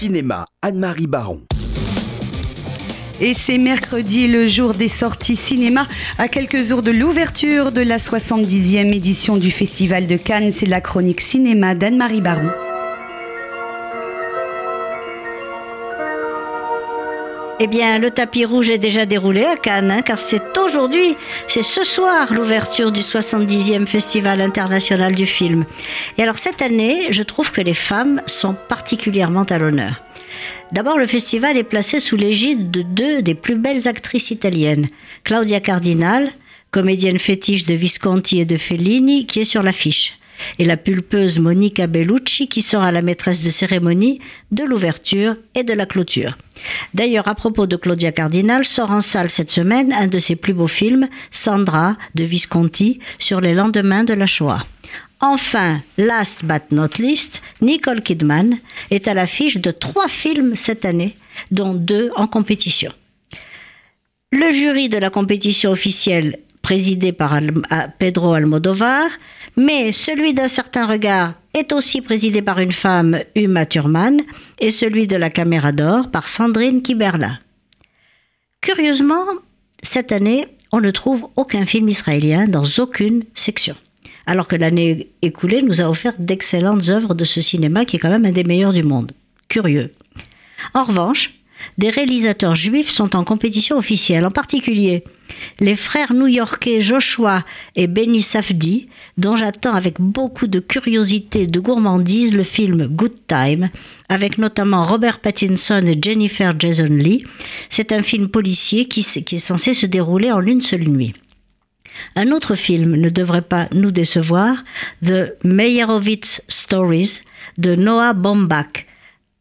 Cinéma, Anne-Marie Baron. Et c'est mercredi, le jour des sorties cinéma, à quelques jours de l'ouverture de la 70e édition du Festival de Cannes. C'est la chronique cinéma d'Anne-Marie Baron. Eh bien, le tapis rouge est déjà déroulé à Cannes, hein, car c'est aujourd'hui, c'est ce soir l'ouverture du 70e Festival international du film. Et alors cette année, je trouve que les femmes sont particulièrement à l'honneur. D'abord, le festival est placé sous l'égide de deux des plus belles actrices italiennes, Claudia Cardinal, comédienne fétiche de Visconti et de Fellini, qui est sur l'affiche et la pulpeuse Monica Bellucci qui sera la maîtresse de cérémonie de l'ouverture et de la clôture. D'ailleurs, à propos de Claudia Cardinal, sort en salle cette semaine un de ses plus beaux films, Sandra de Visconti, sur les lendemains de la Shoah. Enfin, last but not least, Nicole Kidman est à l'affiche de trois films cette année, dont deux en compétition. Le jury de la compétition officielle, présidé par Pedro Almodovar, mais celui d'un certain regard est aussi présidé par une femme, Uma Thurman, et celui de la caméra d'or par Sandrine Kiberlin. Curieusement, cette année, on ne trouve aucun film israélien dans aucune section. Alors que l'année écoulée nous a offert d'excellentes œuvres de ce cinéma qui est quand même un des meilleurs du monde. Curieux. En revanche, des réalisateurs juifs sont en compétition officielle, en particulier les frères new-yorkais Joshua et Benny Safdie, dont j'attends avec beaucoup de curiosité et de gourmandise le film Good Time, avec notamment Robert Pattinson et Jennifer Jason Lee. C'est un film policier qui, qui est censé se dérouler en une seule nuit. Un autre film ne devrait pas nous décevoir, The Meyerowitz Stories de Noah Baumbach,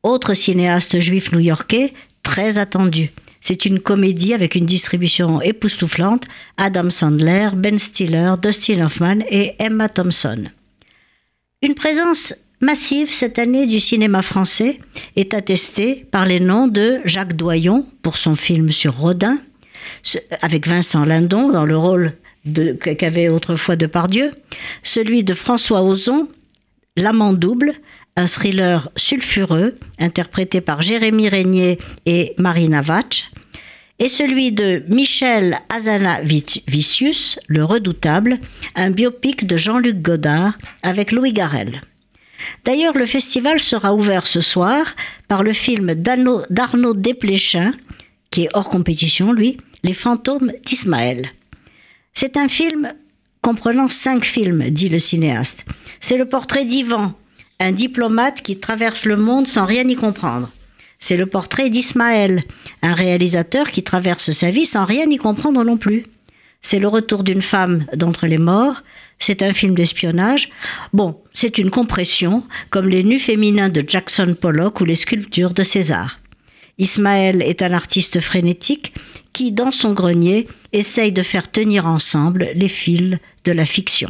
autre cinéaste juif new-yorkais très attendu. C'est une comédie avec une distribution époustouflante. Adam Sandler, Ben Stiller, Dustin Hoffman et Emma Thompson. Une présence massive cette année du cinéma français est attestée par les noms de Jacques Doyon pour son film sur Rodin, avec Vincent Lindon dans le rôle qu'avait autrefois Depardieu, celui de François Ozon, L'amant double, un thriller sulfureux interprété par Jérémy Régnier et Marina Vatch, et celui de Michel Azanavicius, Le Redoutable, un biopic de Jean-Luc Godard avec Louis Garrel. D'ailleurs, le festival sera ouvert ce soir par le film d'Arnaud Desplechin, qui est hors compétition, lui, Les fantômes d'Ismaël. C'est un film comprenant cinq films, dit le cinéaste. C'est le portrait d'Ivan, un diplomate qui traverse le monde sans rien y comprendre. C'est le portrait d'Ismaël, un réalisateur qui traverse sa vie sans rien y comprendre non plus. C'est le retour d'une femme d'entre les morts. C'est un film d'espionnage. Bon, c'est une compression, comme les nus féminins de Jackson Pollock ou les sculptures de César. Ismaël est un artiste frénétique qui, dans son grenier, essaye de faire tenir ensemble les fils de la fiction.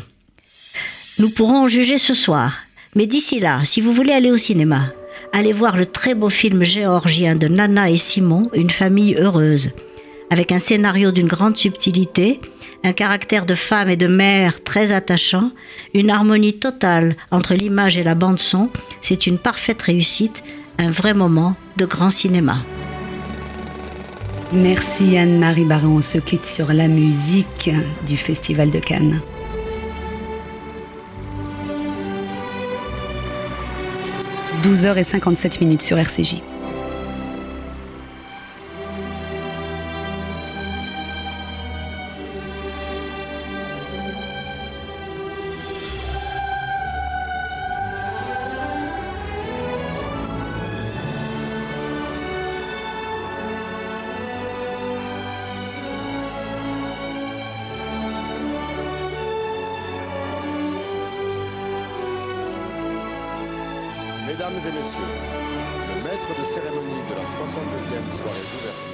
Nous pourrons en juger ce soir. Mais d'ici là, si vous voulez aller au cinéma, allez voir le très beau film géorgien de Nana et Simon, Une famille heureuse, avec un scénario d'une grande subtilité, un caractère de femme et de mère très attachant, une harmonie totale entre l'image et la bande son, c'est une parfaite réussite, un vrai moment de grand cinéma. Merci Anne-Marie Baron, on se quitte sur la musique du Festival de Cannes. 12h57 minutes sur RCJ. Mesdames et messieurs, le maître de cérémonie de la 62e soirée d'ouverture